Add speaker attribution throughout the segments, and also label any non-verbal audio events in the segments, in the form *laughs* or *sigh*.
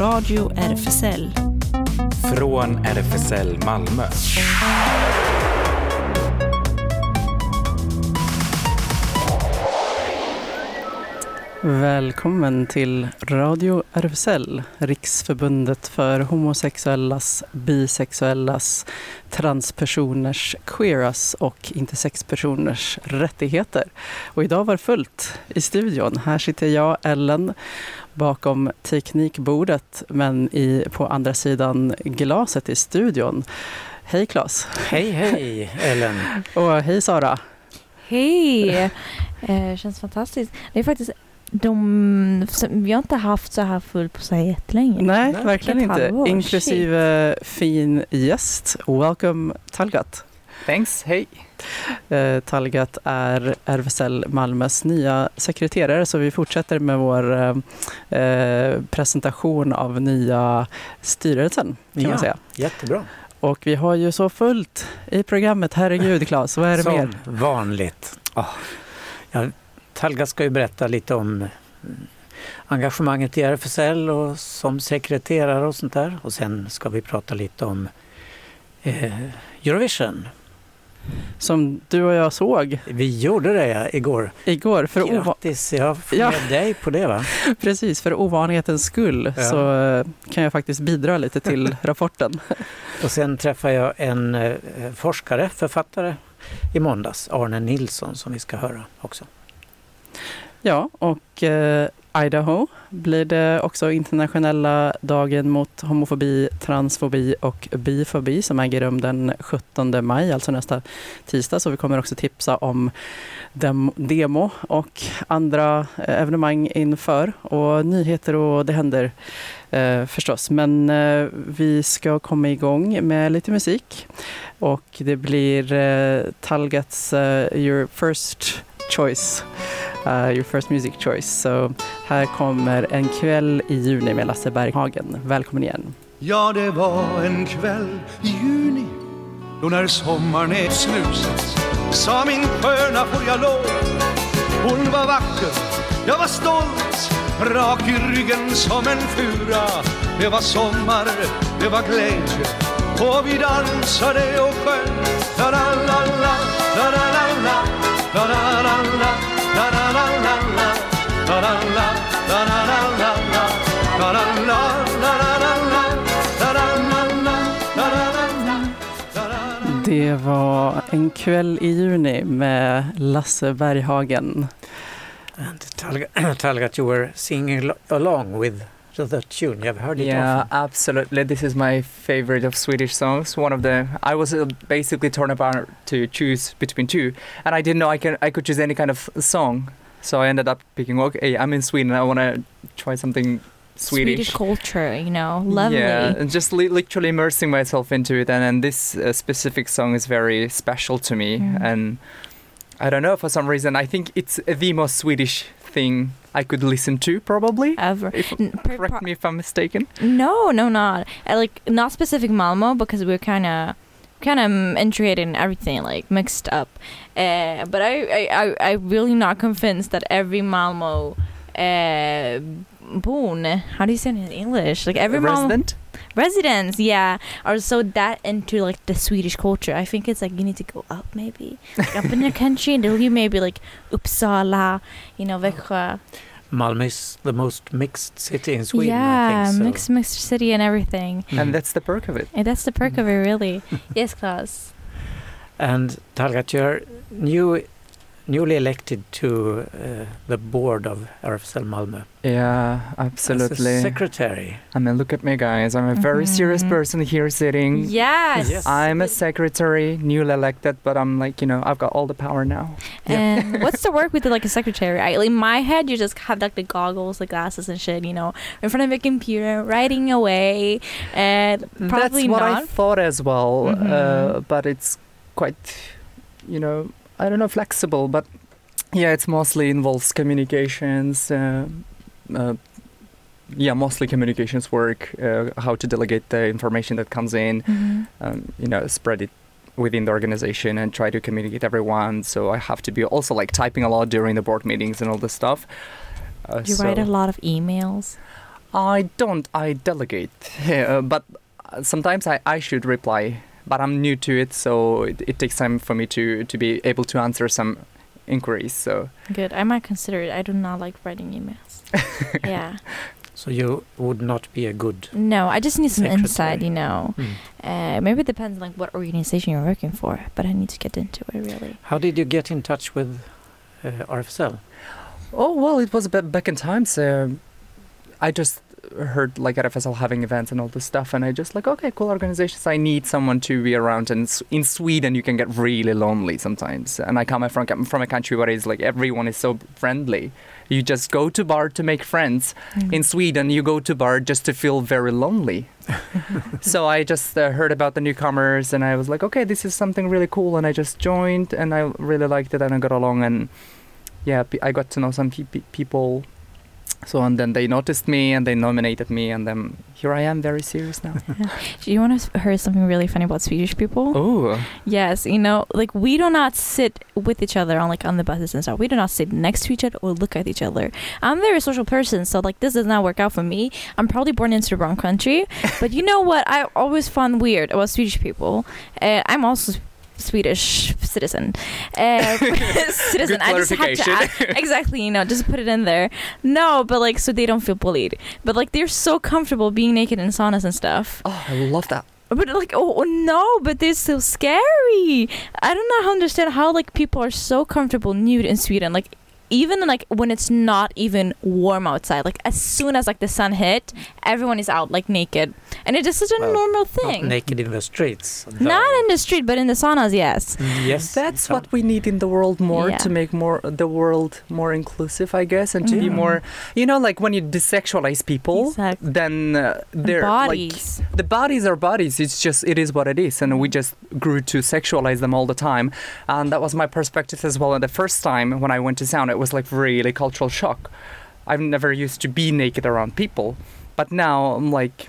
Speaker 1: Radio RFSL.
Speaker 2: Från RFSL Malmö.
Speaker 3: Välkommen till Radio RFSL, Riksförbundet för homosexuellas, bisexuellas, transpersoners, queeras och intersexpersoners rättigheter. Och idag var det fullt i studion. Här sitter jag, Ellen, bakom teknikbordet men i, på andra sidan glaset i studion. Hej Claes!
Speaker 4: Hej hej Ellen! *laughs*
Speaker 3: Och hej Sara!
Speaker 5: Hej! Eh, känns fantastiskt. Det är faktiskt de, vi har inte haft så här fullt på sig jättelänge.
Speaker 3: Nej,
Speaker 4: Nej.
Speaker 3: verkligen inte. Inklusive fin gäst. Welcome Talgat.
Speaker 2: Thanks, hej.
Speaker 3: Eh, Talgat är RFSL Malmös nya sekreterare så vi fortsätter med vår eh, eh, presentation av nya styrelsen kan
Speaker 4: Ja.
Speaker 3: man säga.
Speaker 4: Jättebra.
Speaker 3: Och vi har ju så fullt i programmet, herregud *laughs* Claes, vad är det
Speaker 4: Som
Speaker 3: mer?
Speaker 4: vanligt. Oh. Ja, Talga ska ju berätta lite om mm, engagemanget i RFSL och som sekreterare och sånt där. Och sen ska vi prata lite om eh, Eurovision.
Speaker 3: Som du och jag såg
Speaker 4: Vi gjorde det ja, igår.
Speaker 3: igår. För
Speaker 4: Grattis, jag får
Speaker 3: Ja.
Speaker 4: med dig på det va? *laughs*
Speaker 3: precis, för ovanlighetens skull
Speaker 4: Ja.
Speaker 3: så eh, kan jag faktiskt bidra lite till *laughs* rapporten.
Speaker 4: Och sen träffade jag en eh, forskare, författare i måndags, Arne Nilsson, som vi ska höra också.
Speaker 3: Ja, och eh, Idaho blir det också internationella dagen mot homofobi, transfobi och bifobi som äger rum den 17 maj, alltså nästa tisdag. Så vi kommer också tipsa om dem, demo och andra eh, evenemang inför och nyheter och det händer eh, förstås. Men eh, vi ska komma igång med lite musik och det blir eh, Talgats eh, Your First Choice uh, your first music choice. Så här kommer En kväll i juni med Lasse Berghagen. Välkommen igen.
Speaker 6: Ja, det var en kväll i juni då när sommaren är slut sa min sköna får jag lov Hon var vacker, jag var stolt rak i ryggen som en fura Det var sommar, det var glädje och vi dansade och sjöng la la la la
Speaker 3: Det var En kväll i juni med Lasse Berghagen.
Speaker 4: And Talga, Talgat, you were singing along with the, the tune. You've heard it
Speaker 2: Yeah,
Speaker 4: often.
Speaker 2: absolutely. This is my favorite of Swedish songs. One of the I was uh, basically torn apart to choose between two, and I didn't know I can I could choose any kind of song. So I ended up picking. Okay, I'm in Sweden. I want to try something Swedish.
Speaker 5: culture, you know, lovely.
Speaker 2: Yeah, and just li- literally immersing myself into it, and, and this uh, specific song is very special to me.
Speaker 5: Mm.
Speaker 2: And I don't know for some reason I think it's the most Swedish thing I could listen to, probably.
Speaker 5: Ever.
Speaker 2: If,
Speaker 5: per-
Speaker 2: correct me if I'm mistaken.
Speaker 5: No, no, not. I like not specific Malmo because we're kind of kind of integrated in everything like mixed up. Uh, but I, I, I, I really not convinced that every Malmo uh, born, how do you say it in English? Like every Malmo
Speaker 2: resident.
Speaker 5: residents, yeah, are so that into like the Swedish culture. I think it's like you need to go up maybe, like, up in the *laughs* country, and you maybe like Uppsala, you know, Växjö.
Speaker 4: Malmö is the most mixed city in Sweden. I
Speaker 5: yeah,
Speaker 4: think, so.
Speaker 5: mixed mixed city and everything.
Speaker 4: Mm.
Speaker 2: And that's the perk of it.
Speaker 5: And that's the perk of it, really. yes, Klaus.
Speaker 4: And Talgat, you're new, newly elected to uh, the board of RFSL Malmö.
Speaker 2: Yeah,
Speaker 4: As a
Speaker 2: absolutely.
Speaker 4: secretary.
Speaker 2: I mean, look at me, guys. I'm a very serious
Speaker 5: Mhm.
Speaker 2: person here sitting.
Speaker 5: Yes.
Speaker 4: Yes.
Speaker 2: I'm a secretary, newly elected, but I'm like, you know, I've got all the power now.
Speaker 5: And *laughs* what's the work with like a secretary? I, like, in my head, you just have like the goggles, the glasses, and shit. You know, in front of a computer, writing away, and probably
Speaker 2: That's what I thought as well, uh,
Speaker 5: Mhm.
Speaker 2: but it's quite, you know, I don't know, flexible. But yeah, it's mostly involves communications. Uh, uh, yeah, mostly communications work. Uh, how to delegate the information that comes in.
Speaker 5: Mhm.
Speaker 2: Um, you know, spread it within the organization and try to communicate everyone. So I have to be also like typing a lot during the board meetings and all this stuff. Uh,
Speaker 5: Do you
Speaker 2: so
Speaker 5: write a lot of emails?
Speaker 2: I don't. I delegate, *laughs* uh, but sometimes I, I should reply. But I'm new to it, so it, it takes time for me to to be able to answer some inquiries. So
Speaker 5: Good. I might consider it. I do not like writing emails. *laughs* yeah.
Speaker 4: So you would not be a good.
Speaker 5: No, I just need some insight, you know.
Speaker 4: Hmm.
Speaker 5: Uh, maybe it depends like what organization you're working for, but I need to get into it really.
Speaker 4: How did you get in touch with uh, RFSL?
Speaker 2: Oh well, it was a bit back in time. So I just heard like RFSL having events and all this stuff, and I just like okay, cool organizations. I need someone to be around. And in Sweden, you can get really lonely sometimes. And I come from from a country where it's like everyone is so friendly. You just go to bar to make friends. In Sweden, you go to bar just to feel very lonely. *laughs* so I just uh, heard about the newcomers, and I was like, okay, this is something really cool, and I just joined, and I really liked it, and I got along, and yeah, I got to know some pe- pe- people. So and then they noticed me, and they nominated me, and then here I am, very serious now. *laughs*
Speaker 5: Do you want to hear something really funny about Swedish people?
Speaker 2: oh,
Speaker 5: Yes, you know, like we do not sit with each other on like on the buses and stuff. We do not sit next to each other or look at each other. I'm a very social person, so like this does not work out for me. I'm probably born into the wrong country, *laughs* but you know what? I always found weird about Swedish people. Uh, I'm also Swedish citizen. *laughs* Uh, *laughs* citizen. I just had to add, *laughs* exactly, you know, just put it in there. No, but like so they don't feel bullied. But like they're so comfortable being naked in saunas and stuff.
Speaker 2: oh, I love that.
Speaker 5: But like, oh, oh, no, but they're so scary. I do not know how understand how like people are so comfortable nude in Sweden. Like, even like when it's not even warm outside, like as soon as like the sun hit, everyone is out like naked, and it is such a
Speaker 4: Well,
Speaker 5: normal
Speaker 4: Not
Speaker 5: thing.
Speaker 4: naked in the streets. though.
Speaker 5: Not in the street, but in the saunas, yes.
Speaker 4: Mm, Yes,
Speaker 2: That's what we need in the world more
Speaker 5: Yeah.
Speaker 2: to make more the world more inclusive, I guess, and to be
Speaker 5: Mhm.
Speaker 2: more, you know, like when you desexualize people,
Speaker 5: Exactly.
Speaker 2: then uh, they're like
Speaker 5: Bodies.
Speaker 2: the bodies are bodies. It's just it is what it is, and we just grew to sexualize them all the time. And that was my perspective as well. And the first time when I went to sauna, it was like really cultural shock. I've never used to be naked around people, but now I'm like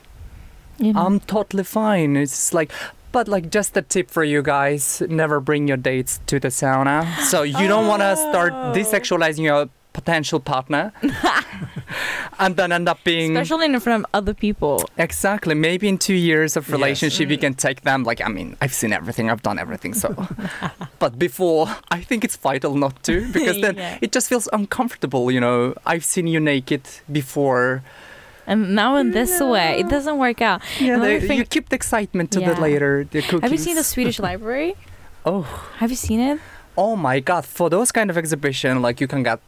Speaker 5: you know.
Speaker 2: I'm totally fine. It's like. But like just a tip for you guys, never bring your dates to the sauna. So you don't want to start
Speaker 5: Oh.
Speaker 2: desexualizing your potential partner *laughs* and then end up being
Speaker 5: Especially in front of other people.
Speaker 2: Exactly. Maybe in two years of
Speaker 4: Yes.
Speaker 2: relationship, you
Speaker 5: Mm.
Speaker 2: can take them. Like, I mean, I've seen everything, I've done everything. So, *laughs* but before, I think it's vital not to because then
Speaker 5: Yeah.
Speaker 2: it just feels uncomfortable. You know, I've seen you naked before.
Speaker 5: And now in this way, it doesn't work out.
Speaker 2: Yeah, they,
Speaker 5: thing-
Speaker 2: you keep the excitement to the later. The cookies.
Speaker 5: Have you seen the Swedish *laughs* library?
Speaker 2: Oh,
Speaker 5: Have you seen it?
Speaker 2: oh my God! For those kind of exhibition, like you can get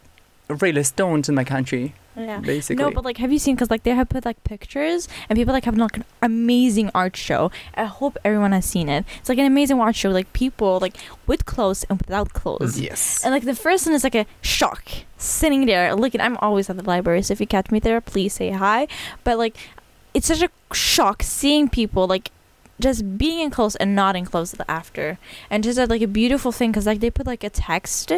Speaker 2: really stoned in my country,
Speaker 5: Yeah.
Speaker 2: basically.
Speaker 5: No, but like, have you seen? Because like they have put like pictures, and people like have like an amazing art show. I hope everyone has seen it. It's like an amazing art show, like people like with clothes and without clothes.
Speaker 2: Mm, yes.
Speaker 5: And like the first one is like a shock, sitting there looking. I'm always at the library, so if you catch me there, please say hi. But like, it's such a shock seeing people like just being in clothes and not in clothes after, and just like a beautiful thing because like they put like a text,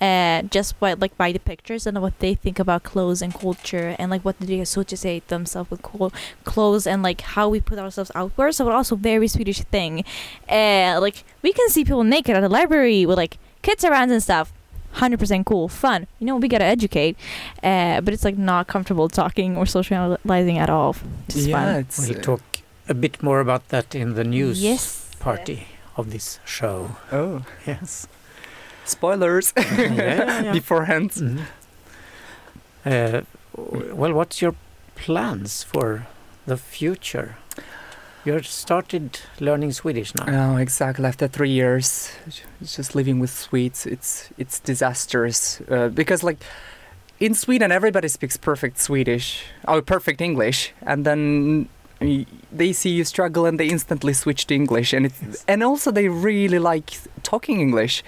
Speaker 5: uh, just by like by the pictures and what they think about clothes and culture and like what they associate themselves with co- clothes and like how we put ourselves outward. So also very Swedish thing, uh, like we can see people naked at the library with like kids around and stuff. 100% cool, fun. You know, we gotta educate, uh, but it's like not comfortable talking or socializing at all. Just
Speaker 2: yeah,
Speaker 5: fun.
Speaker 2: it's
Speaker 4: We'll
Speaker 2: uh,
Speaker 4: talk a bit more about that in the news
Speaker 5: Yes.
Speaker 4: party of this show.
Speaker 2: oh
Speaker 4: Yes.
Speaker 2: spoilers *laughs*
Speaker 4: yeah, yeah, yeah. *laughs*
Speaker 2: beforehand.
Speaker 4: Mhm. Uh, well, what's your plans for the future? You started learning Swedish now.
Speaker 2: Oh, exactly. After three years, just living with Swedes, it's it's disastrous uh, because like in Sweden, everybody speaks perfect Swedish or perfect English, and then y- they see you struggle and they instantly switch to English, and it's and also they really like talking English,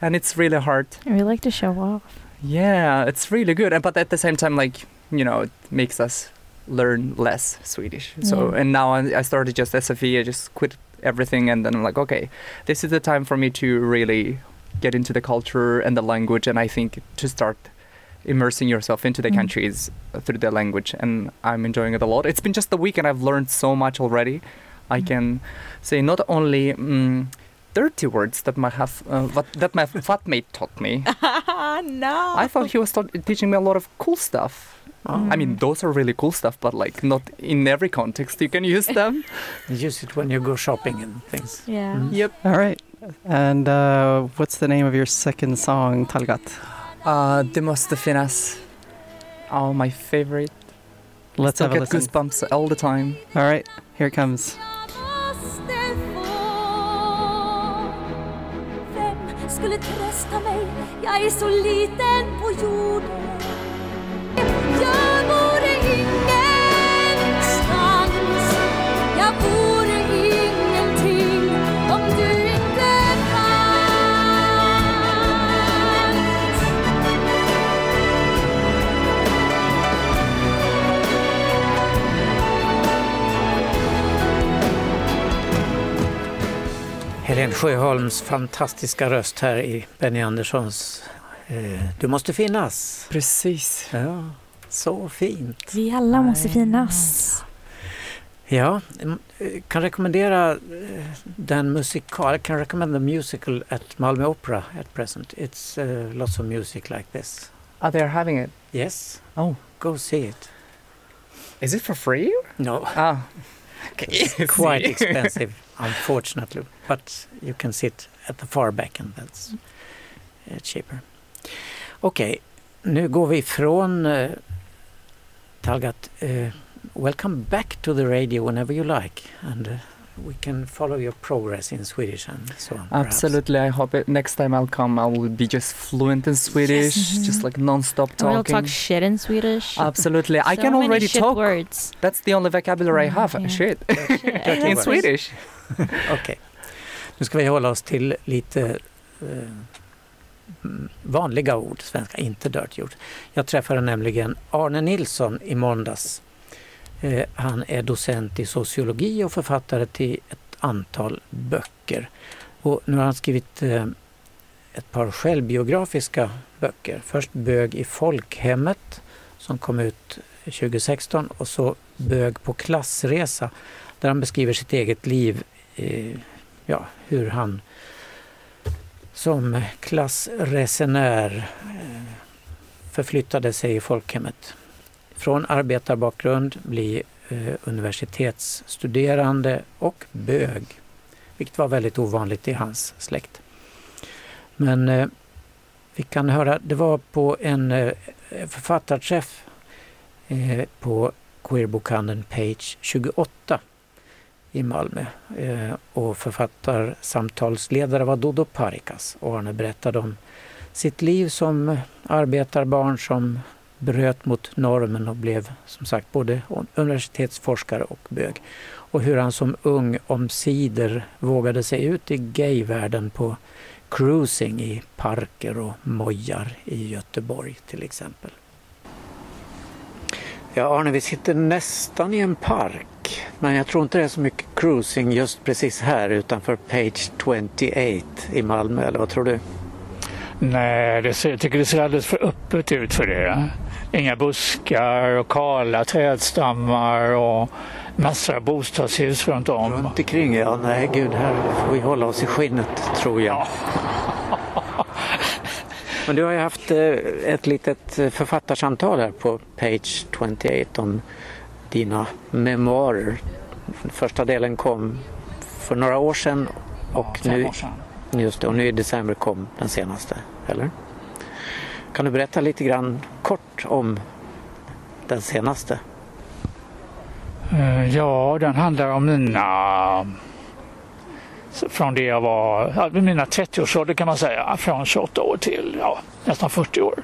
Speaker 2: and it's really hard.
Speaker 5: We like to show off.
Speaker 2: Yeah, it's really good, but at the same time, like you know, it makes us learn less Swedish. So
Speaker 5: Yeah.
Speaker 2: and now I, I started just SFE. I just quit everything, and then I'm like, okay, this is the time for me to really get into the culture and the language, and I think to start immersing yourself into the
Speaker 5: Mm.
Speaker 2: countries through the language, and I'm enjoying it a lot. It's been just a week, and I've learned so much already. I
Speaker 5: Mm.
Speaker 2: can say not only. Mm, Dirty words that my have uh, what, that my *laughs* flatmate taught me. *laughs*
Speaker 5: no.
Speaker 2: I thought he was taught, teaching me a lot of cool stuff. I mean, those are really cool stuff, but like not in every context you can use them. *laughs*
Speaker 4: Use it when you go shopping and things.
Speaker 5: Yeah.
Speaker 4: Mm.
Speaker 2: yep.
Speaker 3: All right. And uh, what's the name of your second song, Talgat?
Speaker 2: Uh, det måste finnas. Oh, my favorite.
Speaker 3: Let's
Speaker 2: Still
Speaker 3: have a
Speaker 2: get
Speaker 3: listen.
Speaker 2: goosebumps all the time.
Speaker 3: All right, here it comes.
Speaker 1: måste få Vem skulle trösta mig? Jag är så liten på jorden
Speaker 4: Helen Sjöholms fantastiska röst här i Benny Anderssons eh, Du måste finnas.
Speaker 2: Precis.
Speaker 4: Ja, så fint.
Speaker 5: Vi alla måste finnas.
Speaker 4: Ja, mm, eh, kan rekommendera eh, den musikal, kan recommend the musical at Malmö Opera at present. It's uh, lots of music like this.
Speaker 2: Oh, they're having it.
Speaker 4: Yes,
Speaker 2: Oh,
Speaker 4: go see it.
Speaker 2: is it for free?
Speaker 4: No,
Speaker 2: Ah. Okay. *laughs*
Speaker 4: it's quite *laughs* expensive, unfortunately, but you can sit at the far back and that's uh, cheaper. Okej, nu går vi från uh, Talgat. Uh, welcome back to the radio whenever you like and uh, we can follow your progress in Swedish and so on. perhaps.
Speaker 2: Absolutely. I hope it, next time I'll come, I will be just fluent in Swedish,
Speaker 5: Yes.
Speaker 2: just like non-stop
Speaker 5: talking. we'll
Speaker 2: talking.
Speaker 5: talk shit in Swedish.
Speaker 2: Absolutely. I can
Speaker 5: many
Speaker 2: already
Speaker 5: shit
Speaker 2: talk.
Speaker 5: words.
Speaker 2: That's the only vocabulary I
Speaker 5: Mm,
Speaker 2: have.
Speaker 5: yeah.
Speaker 2: Shit.
Speaker 5: Shit. *laughs*
Speaker 2: in Swedish. *laughs*
Speaker 4: Okej, nu ska vi hålla oss till lite eh, vanliga ord, svenska, inte dirty ord. Jag träffade nämligen Arne Nilsson i måndags. Eh, han är docent i sociologi och författare till ett antal böcker. Och nu har han skrivit eh, ett par självbiografiska böcker. Först Bög i folkhemmet som kom ut 2016 och så Bög på klassresa där han beskriver sitt eget liv, Eh, ja, hur han som klassresenär eh, förflyttade sig i folkhemmet. Från arbetarbakgrund, bli eh, universitetsstuderande och bög, vilket var väldigt ovanligt i hans släkt. Men vi kan höra, det var på en författarträff på Queerbokhandeln Page 28 i Malmö. Eh, och författarsamtalsledare var Dodo Parikas och Arne berättade om sitt liv som arbetarbarn som bröt mot normen och blev som sagt både universitetsforskare och bög. Och hur han som ung omsider vågade sig ut i gayvärlden på cruising i parker och mojar i Göteborg till exempel. Ja Arne, vi sitter nästan i en park. Men jag tror inte det är så mycket cruising just precis här utanför Page 28 i Malmö, eller vad tror du?
Speaker 7: Nej, det ser, jag tycker det ser alldeles för öppet ut för det. Inga buskar och kala trädstammar och massor av bostadshus runt om.
Speaker 4: Runt omkring, ja. Nej, gud, här får vi hålla oss i skinnet, tror jag. Men du har ju haft eh, ett litet eh, författarsamtal här på Page 28 om dina memoarer. Första delen kom för några år sedan och
Speaker 7: Fem
Speaker 4: nu,
Speaker 7: år sedan.
Speaker 4: just det, och nu i december kom den senaste, eller? Kan du berätta lite grann kort om den senaste?
Speaker 7: Eh, Ja, den handlar om mina... Från det jag var, ja, mina 30-årsålder kan man säga, från 28 år till ja, nästan 40 år.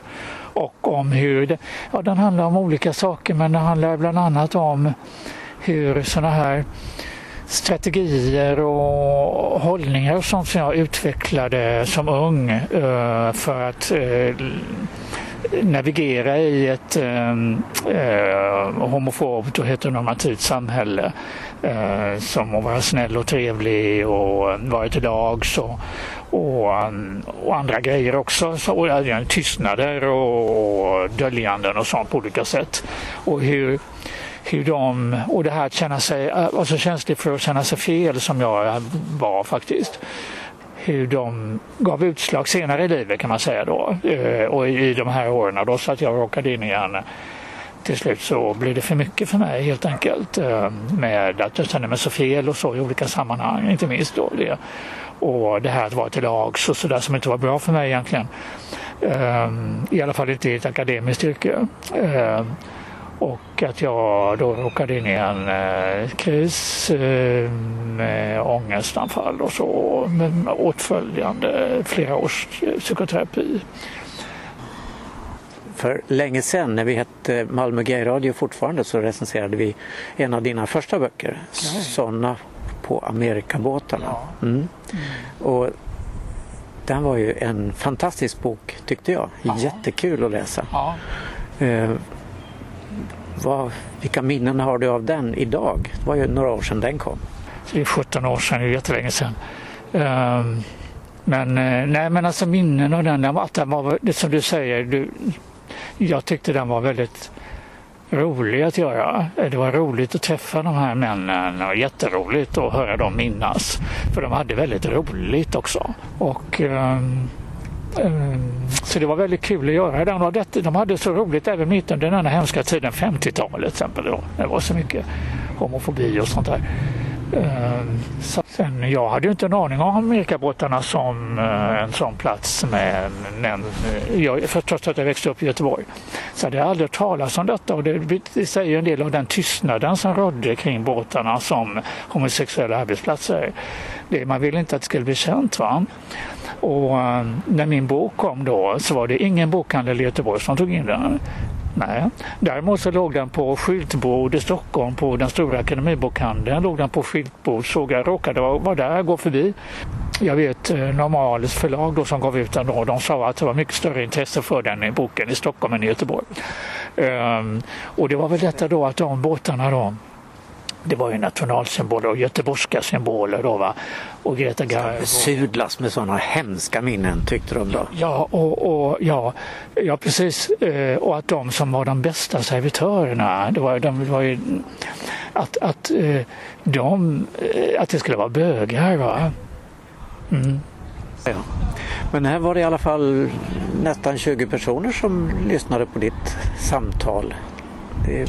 Speaker 7: Och om hur, det, ja den handlar om olika saker men det handlar bland annat om hur sådana här strategier och hållningar och sånt som jag utvecklade som ung eh, för att eh, navigera i ett ehm, eh, homofobt och heteronormativt samhälle eh, som att vara snäll och trevlig och eh, vara till lags och, och, eh, och andra grejer också. Så, och, tystnader och, och döljanden och sånt på olika sätt. Och hur, hur de, och det här att känna sig, eh, alltså känslig för att känna sig fel som jag var faktiskt hur de gav utslag senare i livet kan man säga då. Eh, och i de här åren då så att jag råkade in i en till slut så blev det för mycket för mig helt enkelt. Eh, med att jag kände mig så fel och så i olika sammanhang, inte minst då det. Och det här att vara till lags och sådär som inte var bra för mig egentligen. Eh, I alla fall inte i ett akademiskt yrke. Eh, Och att jag då råkade in i en eh, kris eh, med ångestanfall och så med åtföljande flera års eh, psykoterapi.
Speaker 4: För länge sedan när vi hette Malmö Gay Radio fortfarande så recenserade vi en av dina första böcker, Såna på Amerikabåtarna. Mm. Och den var ju en fantastisk bok tyckte jag. Jättekul att läsa.
Speaker 7: Ja.
Speaker 4: Vad, vilka minnen har du av den idag? Det var ju några år sedan den kom.
Speaker 7: Det är 17 år sedan, det är jättelänge sedan. Um, Men, eh, nej, men alltså minnen av den, att den var, det som du säger, du, jag tyckte den var väldigt rolig att göra. Det var roligt att träffa de här männen och jätteroligt att höra dem minnas. För de hade väldigt roligt också. Och, um, Eh, så det var väldigt kul att göra den. Och det, de hade så roligt även mitt under den här hemska tiden, 50-talet till exempel. Då. Det var så mycket homofobi och sånt där. Eh, så sen, jag hade ju inte en aning om Amerikabåtarna som eh, en sån plats med jag, för trots att jag växte upp i Göteborg. Så hade jag aldrig hört talas om detta och det, det säger en del av den tystnaden som rådde kring båtarna som homosexuella arbetsplatser. Det, man ville inte att det skulle bli känt. Va? Och eh, när min bok kom då så var det ingen bokhandel i Göteborg som tog in den. Nej. Däremot så låg den på skyltbord i Stockholm på den stora akademibokhandeln. Låg den på skyltbord, såg jag råkade vara där, gå förbi. Jag vet eh, förlag då som gav ut den då, de sa att det var mycket större intresse för den i boken i Stockholm än i Göteborg. Um, och det var väl detta då att de båtarna då det var ju nationalsymboler och göteborgska symboler då va. Och Greta Garbo.
Speaker 4: Besudlas med sådana hemska minnen tyckte de då.
Speaker 7: Ja, och, och, ja, ja precis. Eh, Och att de som var de bästa servitörerna, det var, de, det var ju att, att, eh, de, eh, att det skulle vara bögar. Va? Mm.
Speaker 4: Ja. Men här var det i alla fall nästan 20 personer som lyssnade på ditt samtal. Det,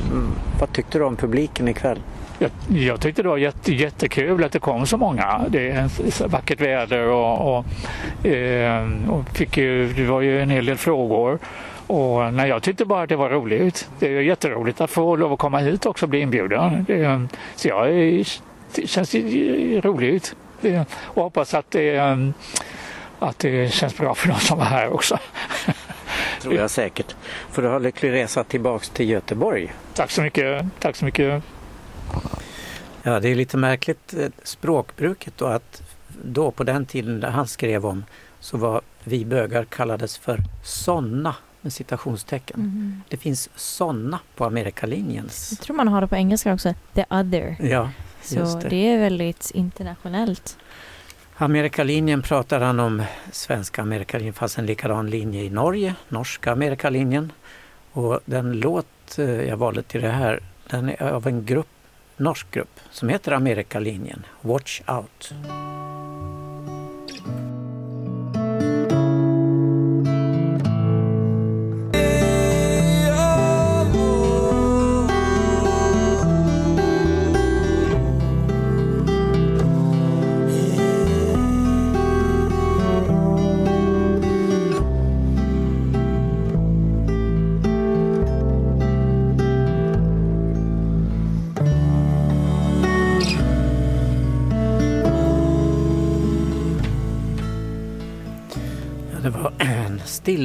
Speaker 4: vad tyckte du om publiken ikväll?
Speaker 7: Jag, jag tyckte det var jätte, jättekul att det kom så många. Det är vackert väder och, och, eh, och fick ju, det var ju en hel del frågor. Och nej, jag tyckte bara att det var roligt. Det är jätteroligt att få lov att komma hit också och bli inbjuden. Det, så jag, det känns roligt. Det, och hoppas att det, att det känns bra för de som var här också.
Speaker 4: tror jag säkert. För du har lycklig resa tillbaks till Göteborg.
Speaker 7: Tack så mycket. Tack så mycket.
Speaker 4: Ja, det är lite märkligt eh, språkbruket då att då på den tiden där han skrev om så var vi bögar kallades för såna med citationstecken.
Speaker 5: Mhm.
Speaker 4: Det finns såna på Amerikalinjens.
Speaker 5: Jag tror man har det på engelska också. The other.
Speaker 4: Ja,
Speaker 5: Så det.
Speaker 4: det.
Speaker 5: är väldigt internationellt.
Speaker 4: Amerikalinjen pratar han om svenska Amerikalinjen fast en likadan linje i Norge, norska Amerikalinjen. Och den låt eh, jag valde till det här den är av en grupp, norsk grupp som heter Amerikalinjen, Watch Out.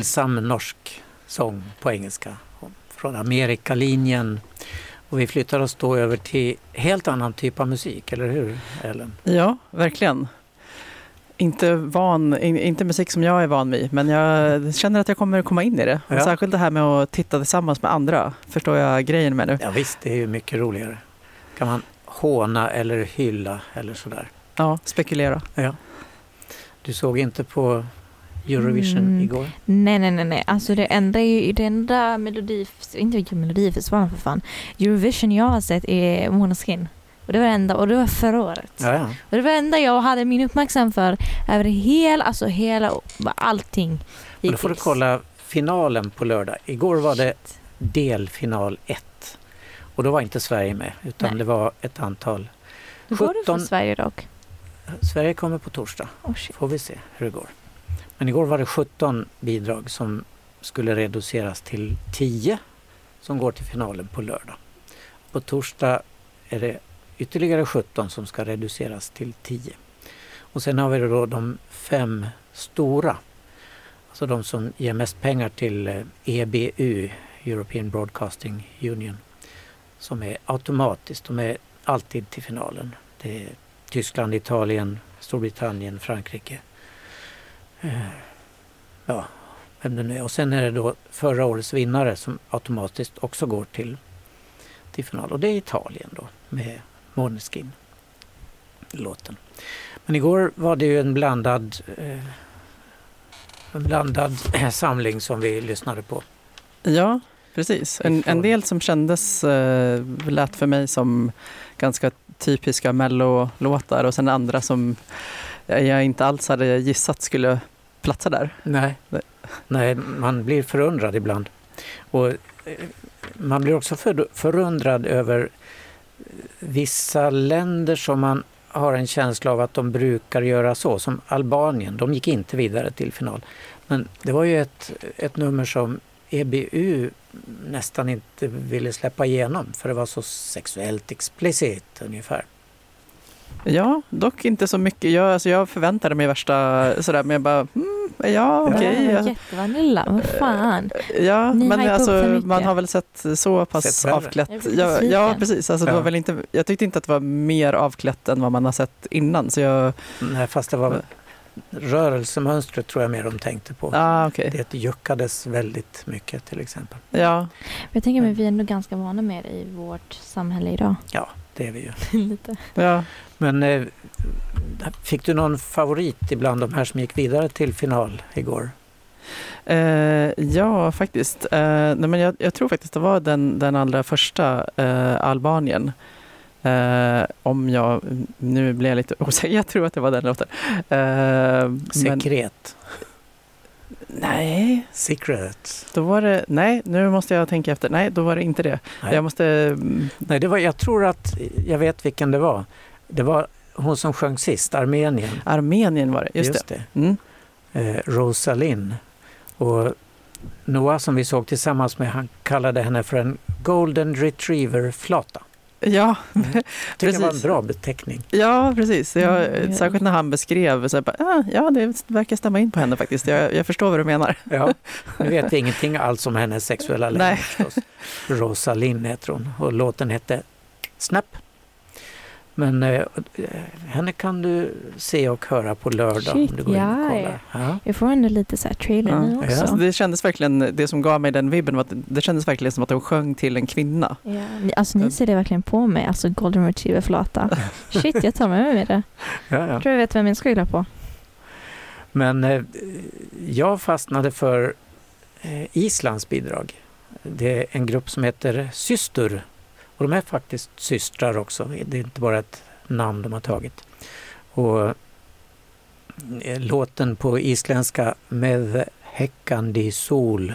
Speaker 4: Stillsam norsk sång på engelska från Amerikalinjen. Och vi flyttar oss då över till helt annan typ av musik, eller hur Ellen?
Speaker 3: Ja, verkligen. Inte, van, in, inte musik som jag är van vid, men jag känner att jag kommer komma in i det. Och
Speaker 4: Ja.
Speaker 3: Särskilt det här med att titta tillsammans med andra, förstår jag grejen med nu.
Speaker 4: Ja visst, det är ju mycket roligare. Kan man håna eller hylla eller sådär.
Speaker 3: Ja, spekulera.
Speaker 4: Ja. Du såg inte på Eurovision
Speaker 5: Mm.
Speaker 4: igår?
Speaker 5: Nej, nej, nej, nej. Alltså det enda, det enda melodi, inte melodifestivalen för fan. Eurovision jag har sett är Måneskin. Och det var det enda, och det var förra året.
Speaker 4: Ja, ja.
Speaker 5: Och det var det enda jag hade min uppmärksamhet för över hela, alltså hela, allting.
Speaker 4: Och då får du
Speaker 5: hittills.
Speaker 4: kolla finalen på lördag. Igår var det delfinal 1. Och då var inte Sverige med utan
Speaker 5: Nej.
Speaker 4: det var ett antal.
Speaker 5: Hur går det för
Speaker 4: 17
Speaker 5: Sverige dock?
Speaker 4: Sverige kommer på torsdag.
Speaker 5: Oh, shit.
Speaker 4: Får vi se hur det går. Men igår var det 17 bidrag som skulle reduceras till 10 som går till finalen på lördag. På torsdag är det ytterligare 17 som ska reduceras till 10. Och sen har vi då de fem stora. Alltså de som ger mest pengar till eh, EBU, European Broadcasting Union. Som är automatiskt, de är alltid till finalen. Det är Tyskland, Italien, Storbritannien, Frankrike. Ja, vem det nu är. Och sen är det då förra årets vinnare som automatiskt också går till, till final. Och det är Italien då med Måneskin låten. Men igår var det ju en blandad eh, en blandad *clears throat* samling som vi lyssnade på.
Speaker 3: Ja, precis. En, en del som kändes, eh, lät för mig som ganska typiska mellolåtar och sen andra som jag inte alls hade gissat skulle platsa där.
Speaker 4: Nej.
Speaker 3: Nej.
Speaker 4: Man blir förundrad ibland. Och eh, man blir också för, förundrad över vissa länder som man har en känsla av att de brukar göra så, som Albanien. De gick inte vidare till final. Men det var ju ett, ett nummer som EBU nästan inte ville släppa igenom för det var så sexuellt explicit ungefär.
Speaker 3: Ja, dock inte så mycket. Jag, alltså jag förväntade mig värsta sådär, men jag bara, mm, ja okej.
Speaker 5: Ja,
Speaker 3: ja.
Speaker 5: Jättevanilla, vad fan.
Speaker 3: Ja,
Speaker 5: Ni
Speaker 3: men alltså, man har väl sett så pass
Speaker 4: Sett
Speaker 3: avklätt. Ja, ja, precis. Alltså, det
Speaker 4: Ja.
Speaker 3: var väl inte, jag tyckte inte att det var mer avklätt än vad man har sett innan. Så jag,
Speaker 4: Nej, fast det var rörelsemönstret tror jag mer de tänkte på.
Speaker 3: ah, okej.
Speaker 4: Det juckades väldigt mycket till exempel.
Speaker 3: Ja,
Speaker 5: Jag tänker mig vi är ändå ganska vana med det i vårt samhälle idag.
Speaker 4: Ja, det är vi ju. *laughs*
Speaker 5: Lite.
Speaker 3: ja.
Speaker 4: Men eh, fick du någon favorit ibland de här som gick vidare till final igår?
Speaker 3: Eh, ja, faktiskt. Eh, nej, men jag, jag tror faktiskt det var den, den allra första, eh, Albanien. Eh, om jag, nu blir jag lite osäker, jag tror att det var den låten. Eh, men,
Speaker 4: Sekret.
Speaker 3: Nej,
Speaker 4: Secret.
Speaker 3: då var det, nej, nu måste jag tänka efter. Nej, då var det inte det.
Speaker 4: Nej.
Speaker 3: Jag måste, mm,
Speaker 4: Nej, det var, jag tror att jag vet vilken det var. Det var hon som sjöng sist, Armenien.
Speaker 3: Armenien var det, just,
Speaker 4: det.
Speaker 3: det. Mm.
Speaker 4: Eh, Rosalind. Och Noah som vi såg tillsammans med, han kallade henne för en Golden Retriever-flata.
Speaker 3: Ja,
Speaker 4: Mm. Tycker *laughs* det var en
Speaker 3: Precis.
Speaker 4: bra beteckning.
Speaker 3: ja, precis. Jag,
Speaker 5: Mm.
Speaker 3: Särskilt när han beskrev, så jag bara, ah, ja, det verkar stämma in på henne faktiskt. Jag, jag förstår vad du menar.
Speaker 4: Ja, nu vet vi ingenting alls om hennes sexuella *laughs* läggning förstås. Rosalind heter hon och låten hette Snap. Men eh, henne kan du se och höra på lördag
Speaker 5: Shit,
Speaker 4: om du går in och
Speaker 5: ja,
Speaker 4: kollar. Ja.
Speaker 5: Jag får ändå lite så här trailer
Speaker 3: Ja.
Speaker 5: nu också.
Speaker 3: Alltså, det kändes verkligen, det som gav mig den vibben var att det kändes verkligen som att hon sjöng till en kvinna.
Speaker 5: Ja, ni- alltså ni ser det verkligen på mig, alltså golden retriever flata. *laughs* Shit, jag tar med mig det.
Speaker 4: Ja, ja.
Speaker 5: Jag tror jag vet vem jag ska hylla på.
Speaker 4: Men eh, jag fastnade för eh, Islands bidrag. Det är en grupp som heter Syster. Och de är faktiskt systrar också. Det är inte bara ett namn de har tagit. Och eh, låten på isländska Med häckande sol.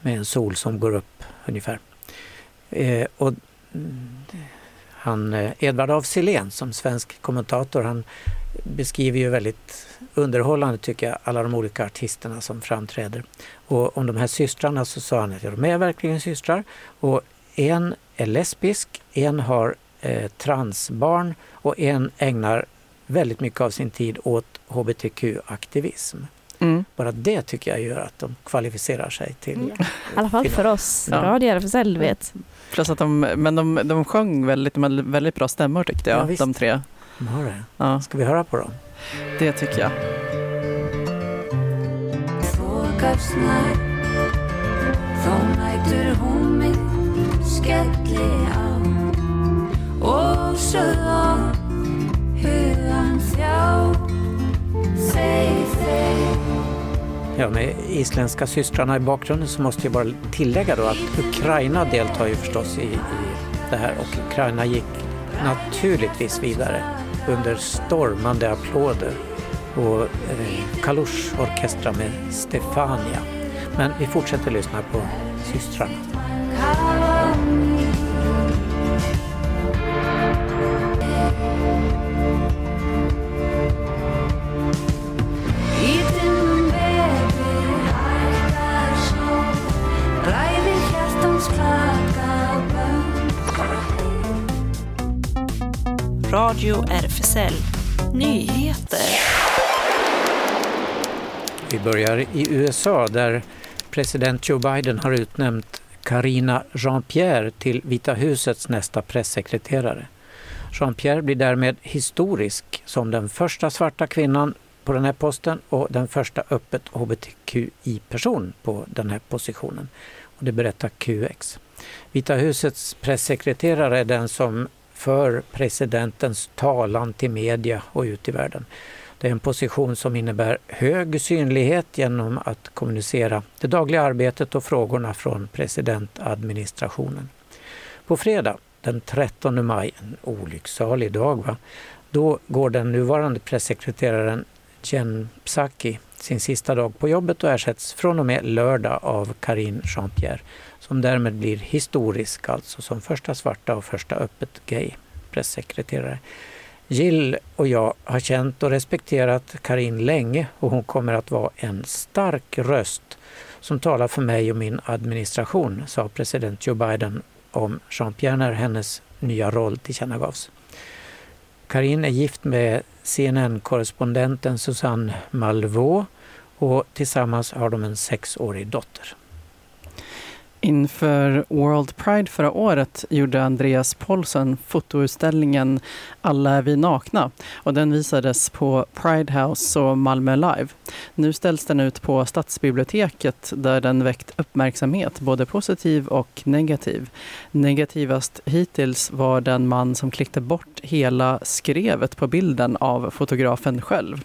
Speaker 4: Med en sol som går upp ungefär. Eh, och han, eh, Edvard af Sillén som svensk kommentator, han beskriver ju väldigt underhållande tycker jag, alla de olika artisterna som framträder. Och om de här systrarna så sa han att de är verkligen systrar. Och en är lesbisk, en har eh, transbarn och en ägnar väldigt mycket av sin tid åt hbtq-aktivism.
Speaker 3: Mm.
Speaker 4: Bara det tycker jag gör att de kvalificerar sig till
Speaker 5: Mm. I alla fall för oss.
Speaker 3: Ja.
Speaker 5: Radio RFSL, du vet.
Speaker 3: Plus att de, men de, de sjöng väldigt, väldigt bra stämmor tyckte
Speaker 4: Ja,
Speaker 3: jag,
Speaker 4: visst.
Speaker 3: de tre.
Speaker 4: De har det.
Speaker 3: Ja,
Speaker 4: Ska vi höra på dem?
Speaker 3: det tycker jag.
Speaker 1: Þokarsnær Þá mætur hún Og
Speaker 4: Ja, med isländska systrarna i bakgrunden så måste jag bara tillägga då att Ukraina deltar ju förstås i, i det här och Ukraina gick naturligtvis vidare under stormande applåder och eh, Kalush orkestra med Stefania. Men vi fortsätter lyssna på systrarna.
Speaker 8: Radio RFSL Nyheter.
Speaker 4: Vi börjar i USA där president Joe Biden har utnämnt Karina Jean-Pierre till Vita husets nästa pressekreterare. Jean-Pierre blir därmed historisk som den första svarta kvinnan på den här posten och den första öppet hbtqi-person på den här positionen. Och det berättar QX. Vita husets pressekreterare är den som för presidentens talan till media och ut i världen. Det är en position som innebär hög synlighet genom att kommunicera det dagliga arbetet och frågorna från presidentadministrationen. På fredag den 13 maj, en olycksalig dag, va? då går den nuvarande pressekreteraren Jen Psaki sin sista dag på jobbet och ersätts från och med lördag av Karin Jean-Pierre som därmed blir historisk, alltså som första svarta och första öppet gay pressekreterare. Jill och jag har känt och respekterat Karin länge och hon kommer att vara en stark röst som talar för mig och min administration, sa president Joe Biden om Jean-Pierre när hennes nya roll tillkännagavs. Karin är gift med CNN-korrespondenten Susanne Malvaux och tillsammans har de en sexårig dotter.
Speaker 3: Inför World Pride förra året gjorde Andreas Paulsen fotoutställningen Alla är vi nakna och den visades på Pride House och Malmö Live. Nu ställs den ut på Stadsbiblioteket där den väckt uppmärksamhet, både positiv och negativ. Negativast hittills var den man som klickte bort hela skrevet på bilden av fotografen själv.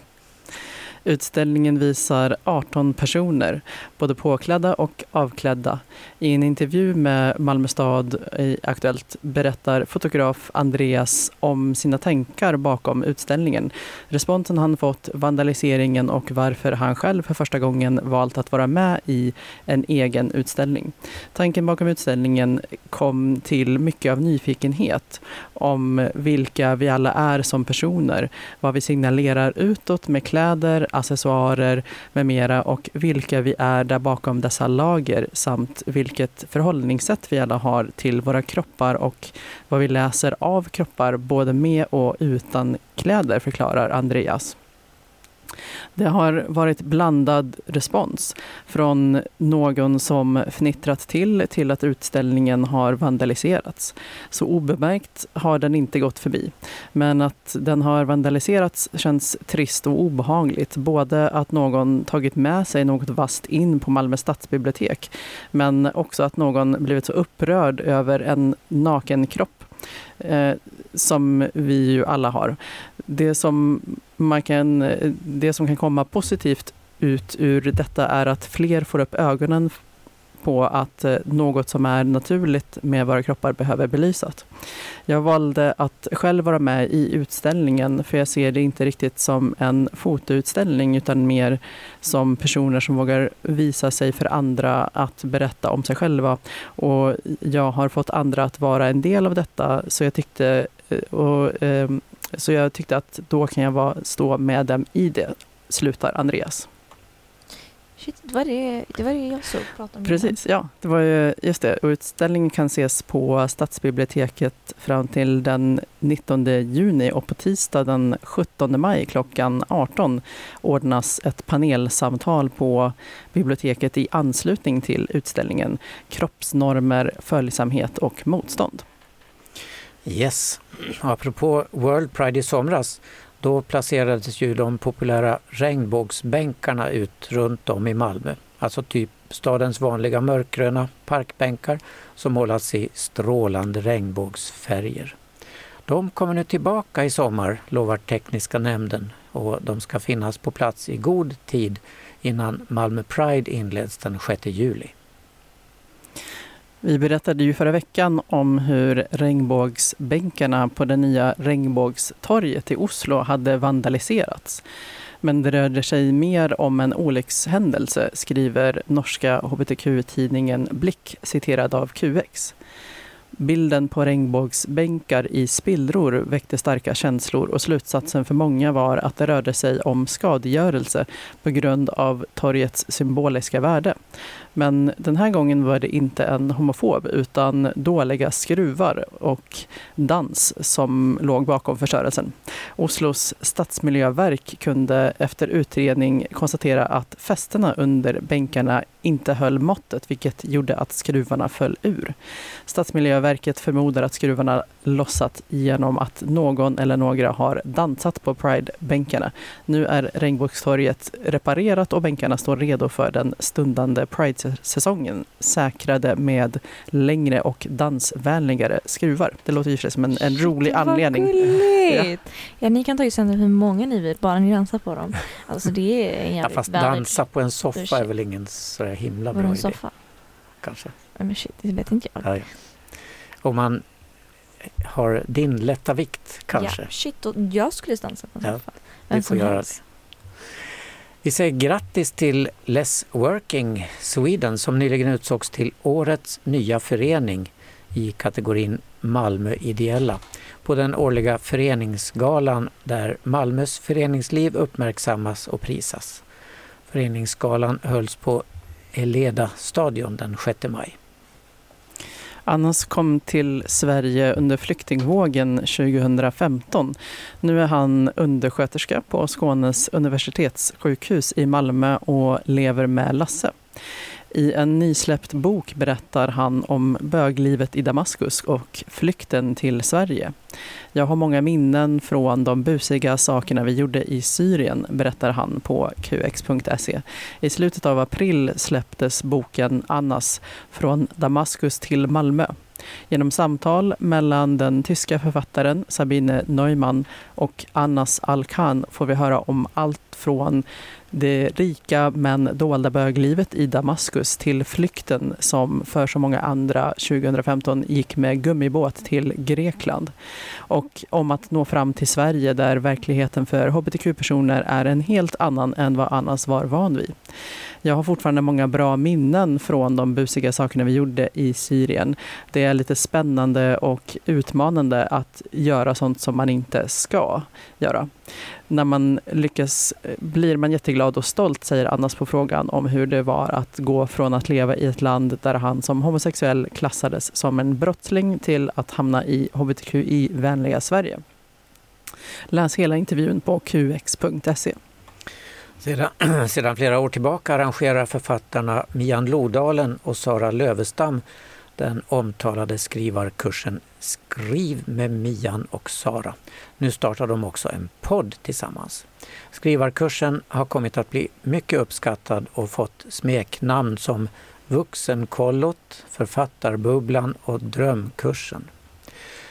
Speaker 3: Utställningen visar 18 personer, både påklädda och avklädda. I en intervju med Malmö stad i Aktuellt berättar fotograf Andreas om sina tankar bakom utställningen, responsen han fått, vandaliseringen och varför han själv för första gången valt att vara med i en egen utställning. Tanken bakom utställningen kom till mycket av nyfikenhet om vilka vi alla är som personer, vad vi signalerar utåt med kläder, accessoarer med mera och vilka vi är där bakom dessa lager samt vilket förhållningssätt vi alla har till våra kroppar och vad vi läser av kroppar både med och utan kläder, förklarar Andreas. Det har varit blandad respons. Från någon som fnittrat till till att utställningen har vandaliserats. Så obemärkt har den inte gått förbi. Men att den har vandaliserats känns trist och obehagligt. Både att någon tagit med sig något vasst in på Malmö stadsbibliotek men också att någon blivit så upprörd över en naken kropp eh, som vi ju alla har. Det som, man kan, eh, det som kan komma positivt ut ur detta är att fler får upp ögonen på att eh, något som är naturligt med våra kroppar behöver belysas. Jag valde att själv vara med i utställningen för jag ser det inte riktigt som en fotoutställning utan mer som personer som vågar visa sig för andra att berätta om sig själva. Och jag har fått andra att vara en del av detta så jag tyckte, eh, och, ehm, så jag tyckte att då kan jag vara, stå med dem i det, slutar Andreas.
Speaker 5: Shit, det var det, det, var det jag såg prata om.
Speaker 3: Precis, ja. Det var ju, just det. Och utställningen kan ses på Stadsbiblioteket fram till den 19 juni och på tisdag den 17 maj klockan 18 ordnas ett panelsamtal på biblioteket i anslutning till utställningen Kroppsnormer, följsamhet och motstånd.
Speaker 4: Yes. Apropå World Pride i somras då placerades ju de populära regnbågsbänkarna ut runt om i Malmö. Alltså typ stadens vanliga mörkgröna parkbänkar som målats i strålande regnbågsfärger. De kommer nu tillbaka i sommar, lovar tekniska nämnden och de ska finnas på plats i god tid innan Malmö Pride inleds den 6 juli.
Speaker 3: Vi berättade ju förra veckan om hur regnbågsbänkarna på det nya regnbågstorget i Oslo hade vandaliserats. Men det rörde sig mer om en olyckshändelse, skriver norska hbtq-tidningen Blick, citerad av QX. Bilden på regnbågsbänkar i spillror väckte starka känslor och slutsatsen för många var att det rörde sig om skadegörelse på grund av torgets symboliska värde. Men den här gången var det inte en homofob utan dåliga skruvar och dans som låg bakom förstörelsen. Oslos stadsmiljöverk kunde efter utredning konstatera att fästena under bänkarna inte höll måttet vilket gjorde att skruvarna föll ur. Stadsmiljöverket förmodar att skruvarna lossat genom att någon eller några har dansat på Pride-bänkarna. Nu är Regnbågstorget reparerat och bänkarna står redo för den stundande Pride-säsongen säkrade med längre och dansvänligare skruvar. Det låter ju som en, en rolig
Speaker 5: Shit,
Speaker 3: anledning.
Speaker 5: gulligt! *laughs* Ja. ni kan ta ju hur många ni vill, bara ni dansar på dem. Alltså det är en
Speaker 4: Ja,
Speaker 5: jävligt
Speaker 4: fast
Speaker 5: valid-
Speaker 4: dansa på en soffa är väl ingen så himla bra
Speaker 5: en
Speaker 4: idé
Speaker 5: soffa?
Speaker 4: kanske.
Speaker 5: Ja, Men shit, det vet inte jag.
Speaker 4: Ja, ja. Om man har din lätta vikt kanske.
Speaker 5: Ja, shit, och jag skulle dansa på en
Speaker 4: Ja,
Speaker 5: soffa. Vem
Speaker 4: vi får
Speaker 5: som
Speaker 4: göra
Speaker 5: helst.
Speaker 4: Vi säger grattis till Less Working Sweden som nyligen utsågs till årets nya förening i kategorin Malmö ideella på den årliga föreningsgalan där Malmös föreningsliv uppmärksammas och prisas. Föreningsgalan hölls på Eleda stadion den 6 maj.
Speaker 3: Annas kom till Sverige under flyktingvågen 2015. Nu är han undersköterska på Skånes universitetssjukhus i Malmö och lever med Lasse. I en nysläppt bok berättar han om böglivet i Damaskus och flykten till Sverige. Jag har många minnen från de busiga sakerna vi gjorde i Syrien, berättar han på qx.se. I slutet av april släpptes boken Annas från Damaskus till Malmö. Genom samtal mellan den tyska författaren Sabine Neumann och Annas Alkan får vi höra om allt från det rika men dolda böglivet i Damaskus till flykten som för så många andra 2015 gick med gummibåt till Grekland. Och om att nå fram till Sverige där verkligheten för hbtq-personer är en helt annan än vad Annas var van vid. Jag har fortfarande många bra minnen från de busiga sakerna vi gjorde i Syrien. Det är lite spännande och utmanande att göra sånt som man inte ska göra. När man lyckas eh, blir man jätteglad och stolt, säger Annas på frågan om hur det var att gå från att leva i ett land där han som homosexuell klassades som en brottsling till att hamna i hbtqi-vänliga Sverige. Läs hela intervjun på qx.se.
Speaker 4: Sedan, *clears throat* sedan flera år tillbaka arrangerar författarna Mian Lodalen och Sara Lövestam den omtalade skrivarkursen Skriv med Mian och Sara. Nu startar de också en podd tillsammans. Skrivarkursen har kommit att bli mycket uppskattad och fått smeknamn som Vuxenkollot, Författarbubblan och Drömkursen.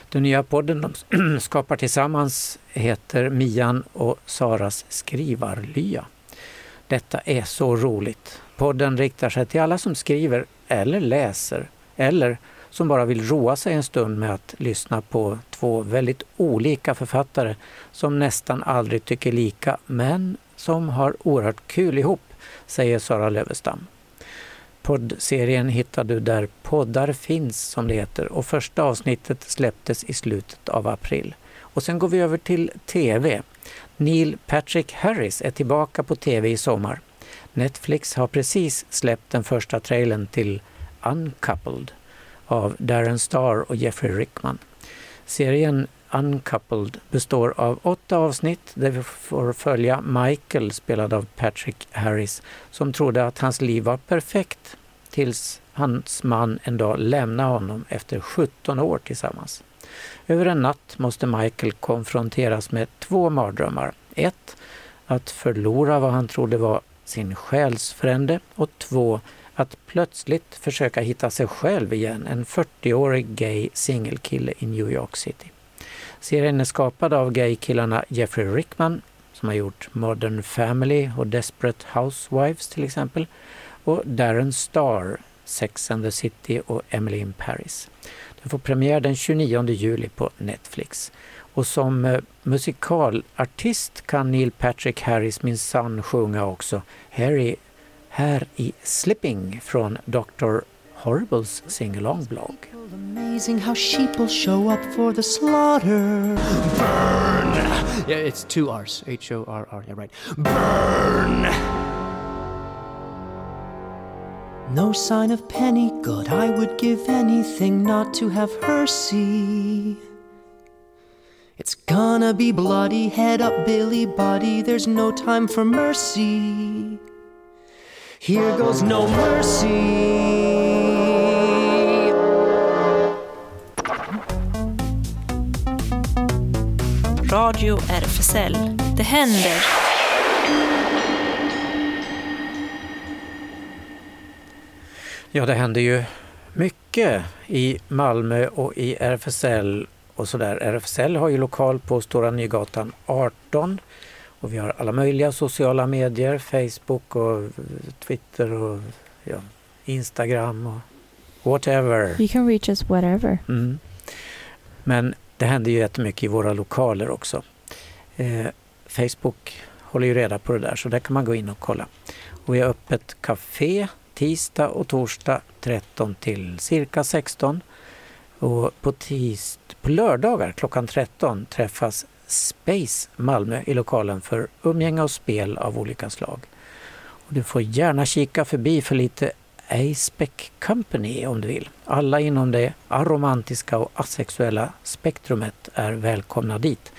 Speaker 4: Den nya podden de *clears throat* skapar tillsammans heter Mian och Saras skrivarlya. Detta är så roligt. Podden riktar sig till alla som skriver eller läser eller som bara vill roa sig en stund med att lyssna på två väldigt olika författare som nästan aldrig tycker lika men som har oerhört kul ihop, säger Sara Lövestam. Poddserien hittar du där poddar finns, som det heter, och första avsnittet släpptes i slutet av april. Och sen går vi över till TV. Neil Patrick Harris är tillbaka på TV i sommar. Netflix har precis släppt den första trailern till Uncoupled av Darren Star och Jeffrey Rickman. Serien Uncoupled består av åtta avsnitt där vi får följa Michael, spelad av Patrick Harris, som trodde att hans liv var perfekt tills hans man en dag lämnade honom efter 17 år tillsammans. Över en natt måste Michael konfronteras med två mardrömmar. Ett, att förlora vad han trodde var sin själsfrände och två, att plötsligt försöka hitta sig själv igen, en 40-årig gay singelkille i New York City. Serien är skapad av gaykillarna Jeffrey Rickman, som har gjort Modern Family och Desperate Housewives till exempel, och Darren Star, Sex and the City och Emily in Paris. Den får premiär den 29 juli på Netflix. Och som eh, musikalartist kan Neil Patrick Harris minsann sjunga också. Harry här i Slipping från Dr. Horribles singalong blogg.
Speaker 9: Amazing how sheep will show up for the slaughter. Burn! Yeah, it's two R's. H O R R. Yeah, right. Burn! No sign of Penny good. I would give anything not to have her see. It's gonna be bloody, head up, Billy Buddy. There's no time for mercy. Here goes no mercy.
Speaker 8: Radio RFSL. Det händer.
Speaker 4: Ja, det händer ju mycket i Malmö och i RFSL och sådär. RFSL har ju lokal på Stora Nygatan 18 och vi har alla möjliga sociala medier, Facebook och Twitter och ja, Instagram och whatever.
Speaker 5: You can reach us whatever.
Speaker 4: Mm. Men det händer ju jättemycket i våra lokaler också. Eh, Facebook håller ju reda på det där så där kan man gå in och kolla. Och vi har öppet café tisdag och torsdag 13 till cirka 16. Och på, tis, på lördagar klockan 13 träffas Space Malmö i lokalen för umgänge och spel av olika slag. Och du får gärna kika förbi för lite Aspec Company om du vill. Alla inom det aromantiska och asexuella spektrumet är välkomna dit.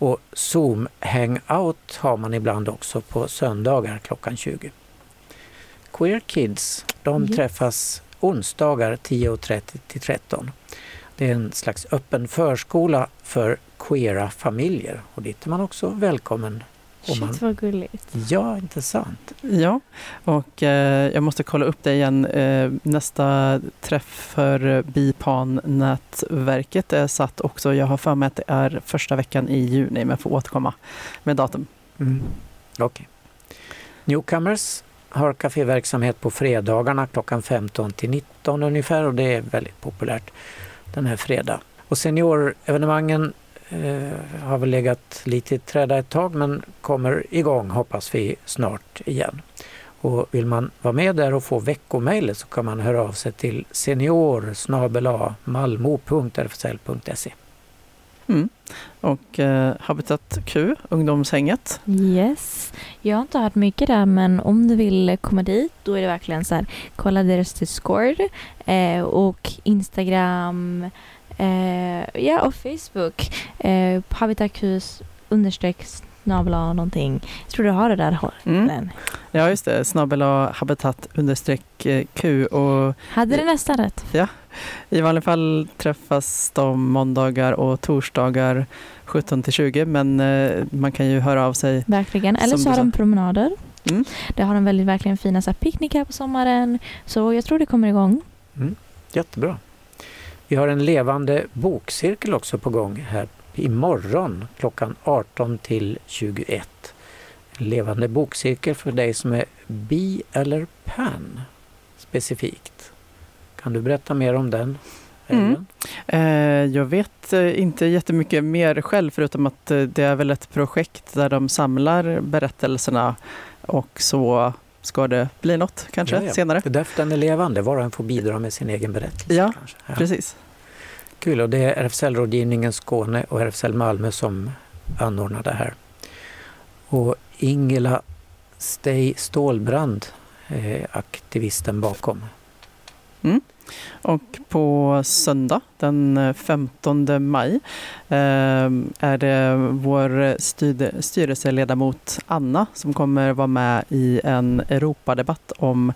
Speaker 4: Och Zoom Hangout har man ibland också på söndagar klockan 20. Queer Kids, de
Speaker 5: Yes.
Speaker 4: träffas onsdagar 10.30 till 13. Det är en slags öppen förskola för queera familjer och dit är man också välkommen. Om man...
Speaker 5: Shit vad gulligt.
Speaker 4: Ja, intressant.
Speaker 3: Ja, och eh, jag måste kolla upp det igen. Eh, nästa träff för Bipan-nätverket är satt också. Jag har för mig att det är första veckan i juni, men får återkomma med datum.
Speaker 4: Mm. Okej. Newcomers har kaféverksamhet på fredagarna klockan 15 till 19 ungefär och det är väldigt populärt den här fredag. Och seniorevenemangen eh, har väl legat lite i träda ett tag men kommer igång hoppas vi snart igen. Och vill man vara med där och få veckomejlet så kan man höra av sig till senior malmo.rfsl.se.
Speaker 3: Mm. Och eh, Habitat Q, ungdomshänget.
Speaker 5: Yes. Jag har inte hört mycket där men om du vill komma dit då är det verkligen så här kolla deras Discord eh, och Instagram eh, ja och Facebook eh, Habitatkus understreck snabel A någonting. Jag tror du har det där.
Speaker 3: Mm. Ja, just det. Snabel A habitat understreck eh, Q. Och
Speaker 5: Hade det nästan rätt.
Speaker 3: i vanliga fall träffas de måndagar och torsdagar 17 till 20, men eh, man kan ju höra av sig.
Speaker 5: Verkligen. Eller så har de promenader.
Speaker 3: Mm.
Speaker 5: Det har de väldigt verkligen fina så här, picknickar på sommaren. Så jag tror det kommer igång.
Speaker 4: Jättebra. Vi har en levande bokcirkel också på gång här imorgon klockan 18 till 21. En levande bokcirkel för dig som är bi eller pan specifikt. Kan du berätta mer om den?
Speaker 3: Mm. Eh, jag vet eh, inte jättemycket mer själv, förutom att eh, det är väl ett projekt där de samlar berättelserna och så ska det bli något kanske
Speaker 4: Ja, ja.
Speaker 3: senare.
Speaker 4: Det är därför den är levande, var och en får bidra med sin egen berättelse.
Speaker 3: Ja.
Speaker 4: Ja.
Speaker 3: Precis.
Speaker 4: Kul och det är RFSL-rådgivningen Skåne och RFSL Malmö som anordnar det här. Och Ingela Stej Stålbrand är aktivisten bakom.
Speaker 3: Och på söndag den eh, 15 maj ehm, är det vår styrelseledamot Anna som kommer vara med i en Europadebatt om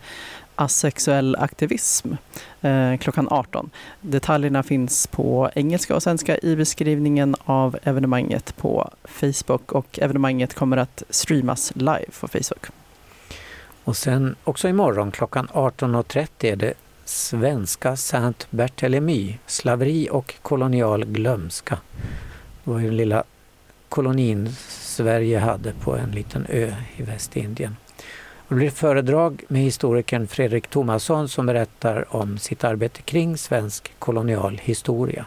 Speaker 3: asexuell aktivism eh, klockan 18. Detaljerna finns på engelska och svenska i beskrivningen av evenemanget på Facebook och evenemanget kommer att streamas live på Facebook.
Speaker 4: Och sen också imorgon klockan 18.30 är det Svenska Saint Barthélemy, slaveri och kolonial glömska. Det var ju den lilla kolonin Sverige hade på en liten ö i Västindien. Och det blir föredrag med historikern Fredrik Thomasson som berättar om sitt arbete kring svensk kolonial historia.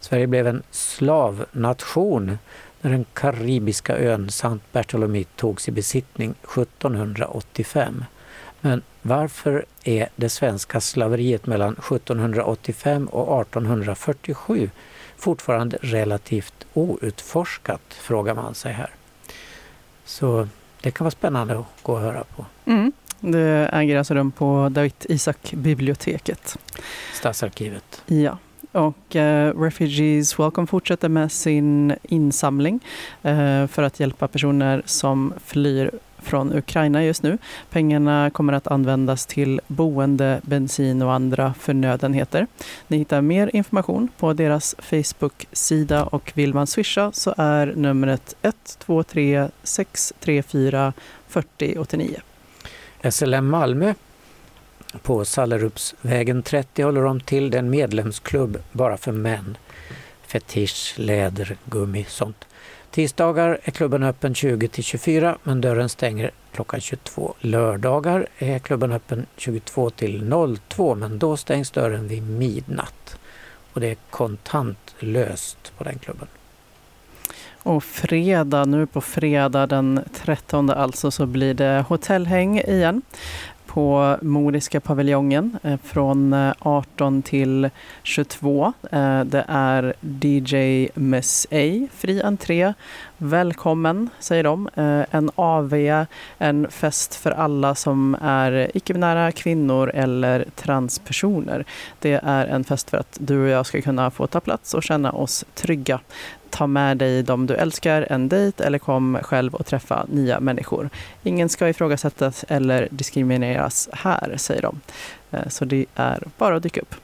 Speaker 4: Sverige blev en slavnation när den karibiska ön Saint Barthélemy togs i besittning 1785. Men varför är det svenska slaveriet mellan 1785 och 1847 fortfarande relativt outforskat, frågar man sig här. Så det kan vara spännande att gå och höra på.
Speaker 3: Mm. Det äger alltså rum på David Isak-biblioteket.
Speaker 4: Stadsarkivet.
Speaker 3: Ja. Och eh, Refugees Welcome fortsätter med sin insamling eh, för att hjälpa personer som flyr från Ukraina just nu. Pengarna kommer att användas till boende, bensin och andra förnödenheter. Ni hittar mer information på deras Facebook-sida och vill man swisha så är numret 123 634 40 89.
Speaker 4: SLM Malmö på Sallerupsvägen 30 håller de till. Det är en medlemsklubb bara för män. Fetisch, läder, gummi, sånt. Tisdagar är klubben öppen 20 till 24 men dörren stänger klockan 22. Lördagar är klubben öppen 22 till 02 men då stängs dörren vid midnatt. Och det är kontantlöst på den klubben.
Speaker 3: Och fredag, nu på fredag den 13 alltså, så blir det hotellhäng igen på Moriska paviljongen eh, från eh, 18 till 22. Eh, det är DJ Miss A, fri entré. Välkommen, säger de. Eh, en AV, en fest för alla som är icke-binära kvinnor eller transpersoner. Det är en fest för att du och jag ska kunna få ta plats och känna oss trygga ta med dig de du älskar en dejt eller kom själv och träffa nya människor. Ingen ska ifrågasättas eller diskrimineras här, säger de. Eh, så det är bara att dyka upp.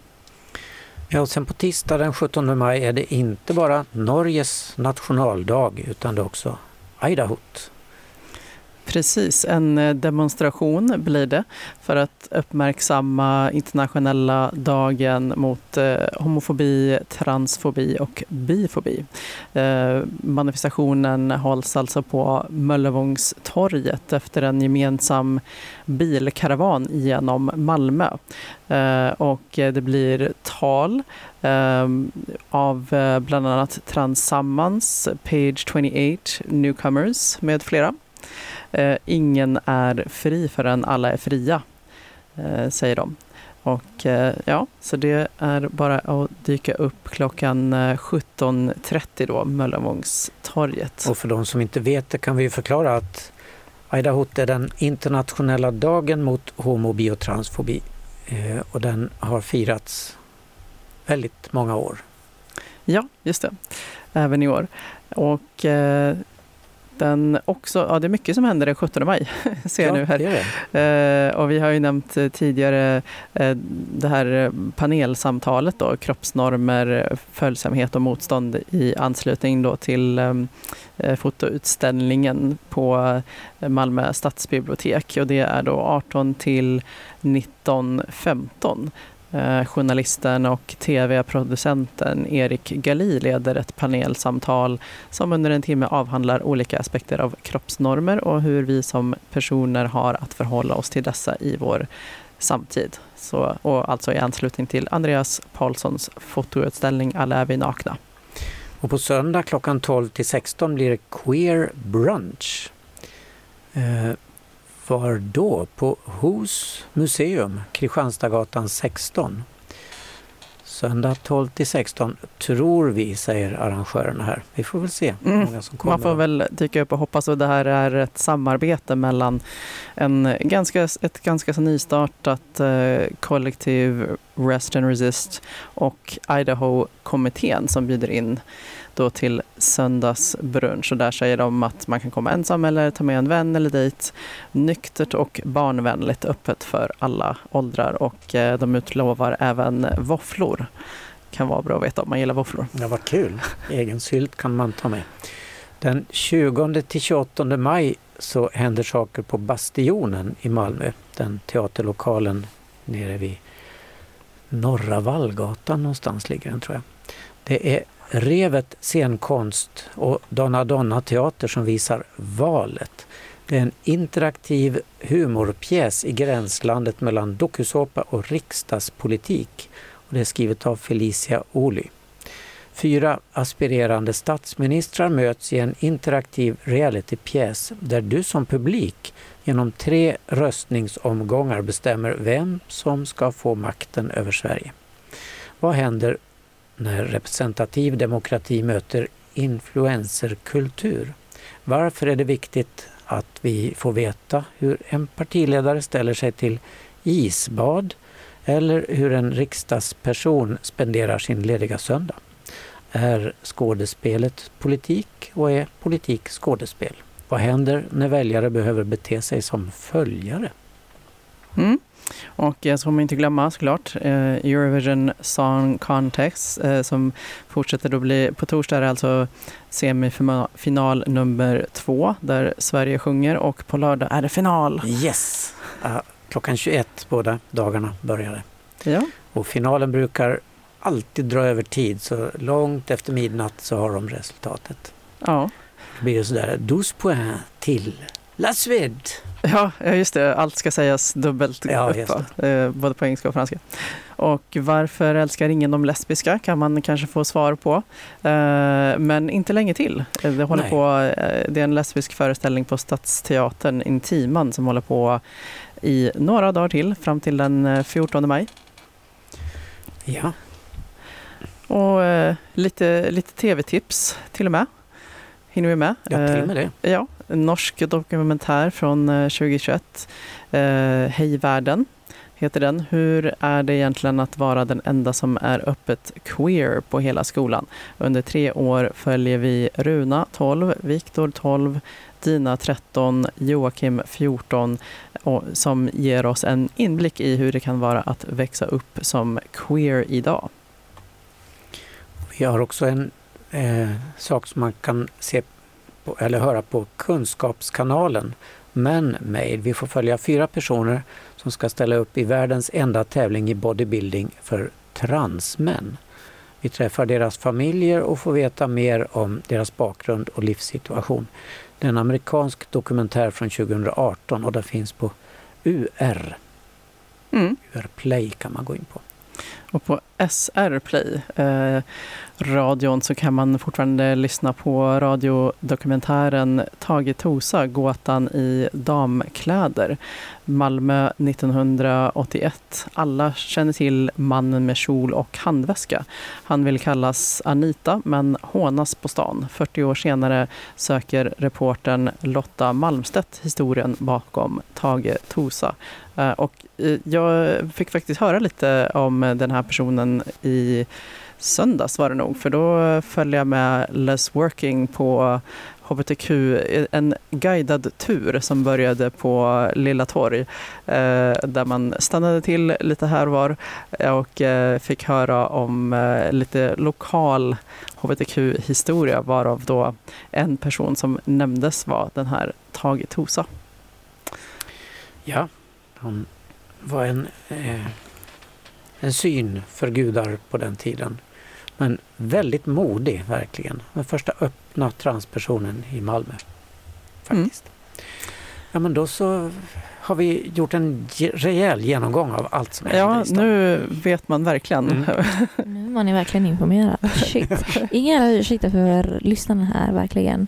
Speaker 4: Ja, och sen på tisdag den 17 maj är det inte bara Norges nationaldag utan det är också Idahot.
Speaker 3: Precis, en eh, demonstration blir det för att uppmärksamma internationella dagen mot eh, homofobi, transfobi och bifobi. Eh, manifestationen hålls alltså på Möllevångstorget efter en gemensam bilkaravan genom Malmö. Och det blir tal av bland annat Transammans, Page 28, Newcomers med flera. Eh, ingen är fri förrän alla är fria, eh, säger de. Och eh, ja, så det är bara att dyka upp klockan 17.30 då, Möllevångstorget.
Speaker 4: Och för de som inte vet det kan vi förklara att Aidahot är den internationella dagen mot homo, bi och transfobi. Och den har firats väldigt många år.
Speaker 3: Ja, just det. Även i år. Och den också, ja det är mycket som händer den 17 maj, *laughs* ser jag
Speaker 4: ja,
Speaker 3: nu här.
Speaker 4: Det.
Speaker 3: Eh, och vi har ju nämnt eh, tidigare eh, det här panelsamtalet då, kroppsnormer, följsamhet och motstånd i anslutning då till fotoutställningen på Malmö stadsbibliotek och det är då 18 till 19.15 Eh, Eh, journalisten och tv-producenten Erik Gali leder ett panelsamtal som under en timme avhandlar olika aspekter av kroppsnormer och hur vi som personer har att förhålla oss till dessa i vår samtid. Så, och alltså i anslutning till Andreas Paulssons fotoutställning Alla är vi nakna.
Speaker 4: Och på söndag klockan 12 till 16 blir det Queer Brunch. Eh, var då? På Hos museum, Kristianstadsgatan 16. Söndag 12 till 16 tror vi, säger arrangörerna här. Vi får väl se
Speaker 3: mm. många som kommer. Man får väl dyka upp och hoppas att det här är ett samarbete mellan en ganska, ett ganska så nystartat eh, kollektiv Rest and Resist och Idaho-kommittén som bjuder in då till söndagsbrunch och där säger de att man kan komma ensam eller ta med en vän eller dit. Nyktert och barnvänligt, öppet för alla åldrar och eh, de utlovar även våfflor. Kan vara bra att veta om man gillar våfflor.
Speaker 4: Ja, vad kul! Egen sylt kan man ta med. Den 20 till 28 maj så händer saker på Bastionen i Malmö, den teaterlokalen nere vid Norra Vallgatan någonstans ligger den tror jag. Det är Revet scenkonst och Donna Donna teater som visar Valet. Det är en interaktiv humorpjäs i gränslandet mellan dokusåpa och riksdagspolitik. Och det är skrivet av Felicia Oli. Fyra aspirerande statsministrar möts i en interaktiv realitypjäs där du som publik genom tre röstningsomgångar bestämmer vem som ska få makten över Sverige. Vad händer när representativ demokrati möter influencerkultur? Varför är det viktigt att vi får veta hur en partiledare ställer sig till isbad eller hur en riksdagsperson spenderar sin lediga söndag? Är skådespelet politik och är politik skådespel? Vad händer när väljare behöver bete sig som följare?
Speaker 3: Mm. Och så får man inte glömma såklart eh, Eurovision Song Contest eh, som fortsätter att bli, på torsdag är det alltså semifinal nummer två där Sverige sjunger och på lördag är det final.
Speaker 4: Yes! Uh, klockan 21 båda dagarna börjar det.
Speaker 3: Ja.
Speaker 4: Och finalen brukar alltid dra över tid så långt efter midnatt så har de resultatet.
Speaker 3: Ja.
Speaker 4: Det blir sådär 12 poäng till La Suède.
Speaker 3: Ja, just det. Allt ska sägas dubbelt
Speaker 4: Ja,
Speaker 3: upp? Eh, både på engelska och franska. Och varför älskar ingen de lesbiska kan man kanske få svar på. Eh, men inte länge till. Eh, Det, håller
Speaker 4: Nej.
Speaker 3: på, eh, det är en lesbisk föreställning på Stadsteatern Intiman som håller på i några dagar till, fram till den eh, 14 maj.
Speaker 4: Ja,
Speaker 3: Och lite, lite tv-tips till och med. Hinner vi med?
Speaker 4: ja till och med det.
Speaker 3: Ja, en norsk dokumentär från eh, 2021. Eh, Hej världen heter den. Hur är det egentligen att vara den enda som är öppet queer på hela skolan? Under tre år följer vi Runa 12, Viktor 12, Dina 13, Joakim 14 och, som ger oss en inblick i hur det kan vara att växa upp som queer idag.
Speaker 4: Vi har också en eh, sak som man kan se på, eller höra på Kunskapskanalen. Men Made. Vi får följa fyra personer som ska ställa upp i världens enda tävling i bodybuilding för transmän. Vi träffar deras familjer och får veta mer om deras bakgrund och livssituation. Det är en amerikansk dokumentär från 2018 och den finns på UR.
Speaker 3: Mm.
Speaker 4: UR Play kan man gå in på.
Speaker 3: Och på SR Play, eh, radion, så kan man fortfarande lyssna på radiodokumentären Tage Tosa, Gåtan i damkläder. Malmö 1981. Alla känner till mannen med kjol och handväska. Han vill kallas Anita, men hånas på stan. 40 år senare söker reportern Lotta Malmstedt historien bakom Tage Tosa. Eh, Och eh, jag fick faktiskt höra lite om den här här personen i söndags var det nog, för då följde jag med Less Working på HBTQ, en guidad tur som började på Lilla Torg eh, där man stannade till lite här och var eh, och eh, fick höra om lite lokal HBTQ-historia varav då en person som nämndes var den här Tage Tosa.
Speaker 4: Ja, han var en, eh, en syn för gudar på den tiden. Men väldigt modig verkligen. Den första öppna transpersonen i Malmö. Faktiskt. Ja men då så har vi gjort en rejäl genomgång av allt som händer
Speaker 3: Ja,
Speaker 4: i stan.
Speaker 3: nu vet man verkligen.
Speaker 4: Mm. *laughs*
Speaker 5: Nu är man är verkligen informerad. Shit. Inga ursäkter för lyssnarna här, verkligen.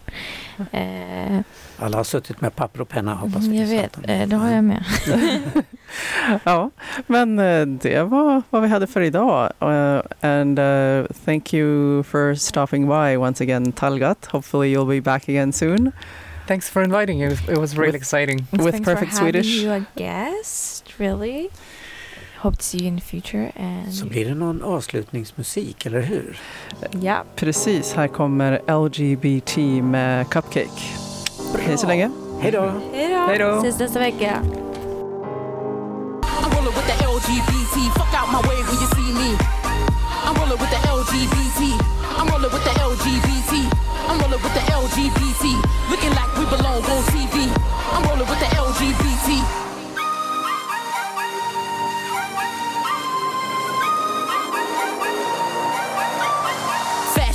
Speaker 5: Eh,
Speaker 4: Alla har suttit med papper och penna hoppas vi.
Speaker 5: jag vet, eh, det har jag med. *laughs*
Speaker 3: Ja, men eh, det var vad vi hade för idag. Uh, and uh, thank you for stopping by once again, Talgat. Hopefully you'll be back again soon.
Speaker 2: Thanks for inviting. It was, it was really
Speaker 3: With-
Speaker 2: exciting.
Speaker 3: With
Speaker 5: Thanks
Speaker 3: perfect
Speaker 5: for having
Speaker 3: Swedish.
Speaker 5: you a guest, really. Hope to see you in the future. And
Speaker 4: Så blir det någon avslutningsmusik, eller hur?
Speaker 5: ja,
Speaker 3: Precis, här kommer LGBT med Cupcake. Hej så länge.
Speaker 4: Hej då!
Speaker 2: Hej då.
Speaker 5: Ses nästa vecka.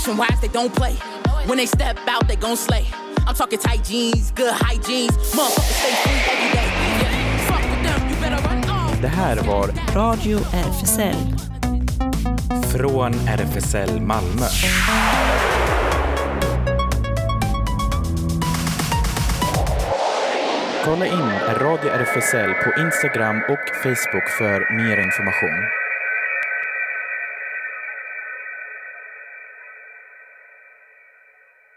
Speaker 10: Fashion wise, they don't play. When they step out, they gon' slay. I'm talking tight jeans, good hygiene. Motherfuckers stay free every day.
Speaker 11: Det här var
Speaker 8: Radio RFSL.
Speaker 11: Från RFSL Malmö. Kolla in Radio RFSL på Instagram och Facebook för mer information.